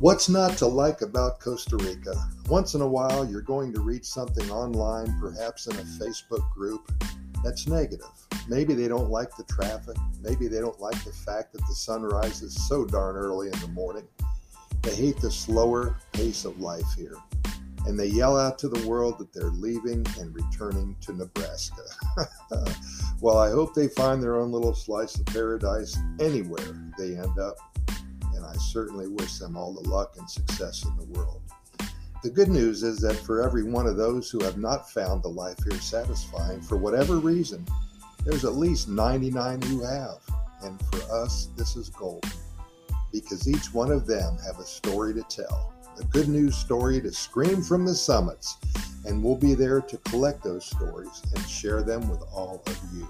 What's not to like about Costa Rica? Once in a while, you're going to read something online, perhaps in a Facebook group, that's negative. Maybe they don't like the traffic. Maybe they don't like the fact that the sun rises so darn early in the morning. They hate the slower pace of life here. And they yell out to the world that they're leaving and returning to Nebraska. well, I hope they find their own little slice of paradise anywhere they end up I certainly wish them all the luck and success in the world. The good news is that for every one of those who have not found the life here satisfying for whatever reason, there's at least 99 who have. And for us, this is gold because each one of them have a story to tell, a good news story to scream from the summits, and we'll be there to collect those stories and share them with all of you.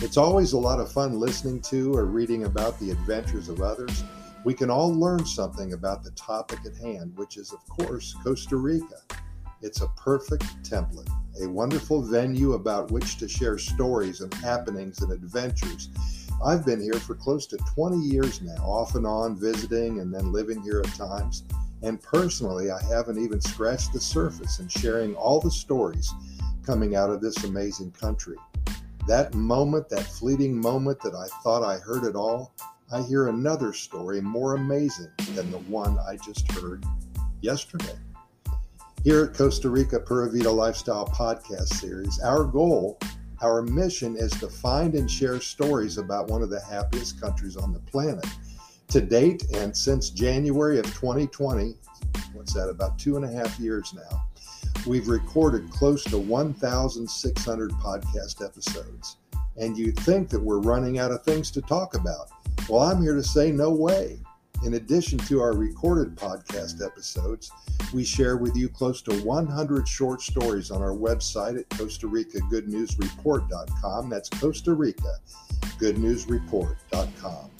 It's always a lot of fun listening to or reading about the adventures of others we can all learn something about the topic at hand, which is, of course, Costa Rica. It's a perfect template, a wonderful venue about which to share stories and happenings and adventures. I've been here for close to 20 years now, off and on visiting and then living here at times. And personally, I haven't even scratched the surface in sharing all the stories coming out of this amazing country. That moment, that fleeting moment that I thought I heard it all, I hear another story more amazing than the one I just heard yesterday. Here at Costa Rica Pura Vida Lifestyle Podcast Series, our goal, our mission is to find and share stories about one of the happiest countries on the planet. To date, and since January of 2020, what's that, about two and a half years now, we've recorded close to 1,600 podcast episodes. And you'd think that we're running out of things to talk about. Well, I'm here to say no way. In addition to our recorded podcast episodes, we share with you close to 100 short stories on our website at Costa Rica Good News Report.com. That's Costa Rica Good News Report.com.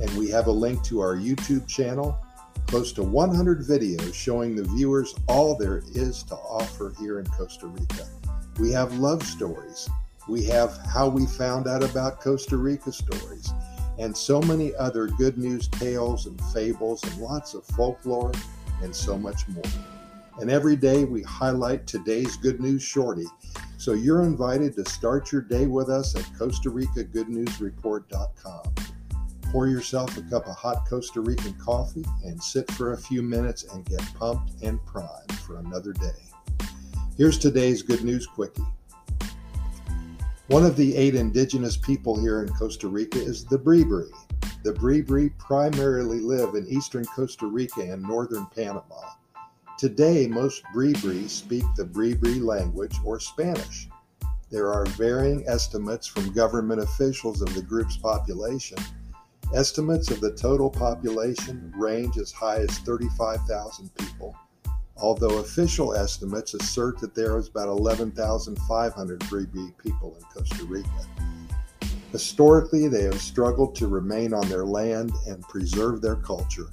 And we have a link to our YouTube channel, close to 100 videos showing the viewers all there is to offer here in Costa Rica. We have love stories. We have how we found out about Costa Rica stories and so many other good news tales and fables and lots of folklore and so much more. And every day we highlight today's good news shorty. So you're invited to start your day with us at Costa Rica Good News Report.com. Pour yourself a cup of hot Costa Rican coffee and sit for a few minutes and get pumped and primed for another day. Here's today's good news quickie. One of the eight indigenous people here in Costa Rica is the Bribri. The Bribri primarily live in eastern Costa Rica and northern Panama. Today, most Bribri speak the Bribri language or Spanish. There are varying estimates from government officials of the group's population. Estimates of the total population range as high as 35,000 people although official estimates assert that there is about 11,500 Bribri people in Costa Rica. Historically, they have struggled to remain on their land and preserve their culture.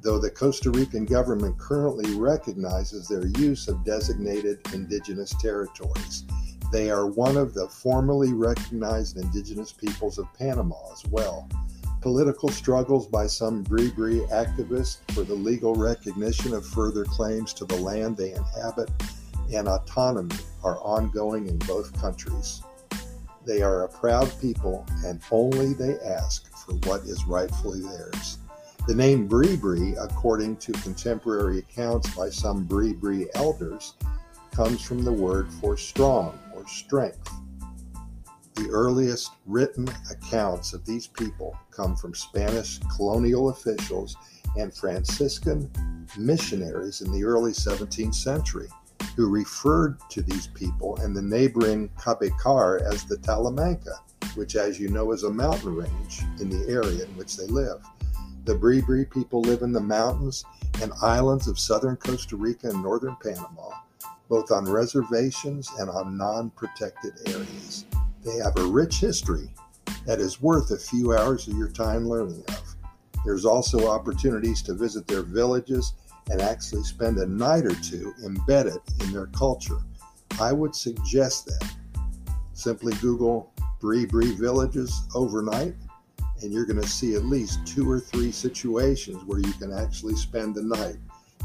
Though the Costa Rican government currently recognizes their use of designated indigenous territories, they are one of the formally recognized indigenous peoples of Panama as well political struggles by some Bribri activists for the legal recognition of further claims to the land they inhabit and autonomy are ongoing in both countries. They are a proud people and only they ask for what is rightfully theirs. The name Bribri, according to contemporary accounts by some Bribri elders, comes from the word for strong or strength. The earliest written accounts of these people come from Spanish colonial officials and Franciscan missionaries in the early 17th century, who referred to these people and the neighboring Cabecar as the Talamanca, which, as you know, is a mountain range in the area in which they live. The Bribri people live in the mountains and islands of southern Costa Rica and northern Panama, both on reservations and on non protected areas. They have a rich history that is worth a few hours of your time learning of. There's also opportunities to visit their villages and actually spend a night or two embedded in their culture. I would suggest that. Simply Google Bribri Villages overnight and you're going to see at least two or three situations where you can actually spend the night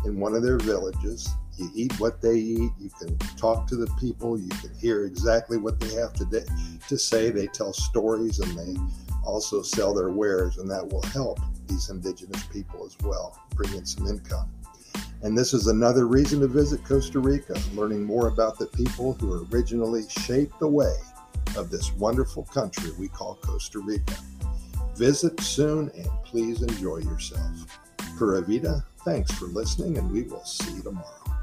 in one of their villages. You eat what they eat. You can talk to the people. You can hear exactly what they have to, de- to say. They tell stories and they also sell their wares, and that will help these indigenous people as well, bring in some income. And this is another reason to visit Costa Rica, learning more about the people who originally shaped the way of this wonderful country we call Costa Rica. Visit soon and please enjoy yourself. Pura Vida, thanks for listening, and we will see you tomorrow.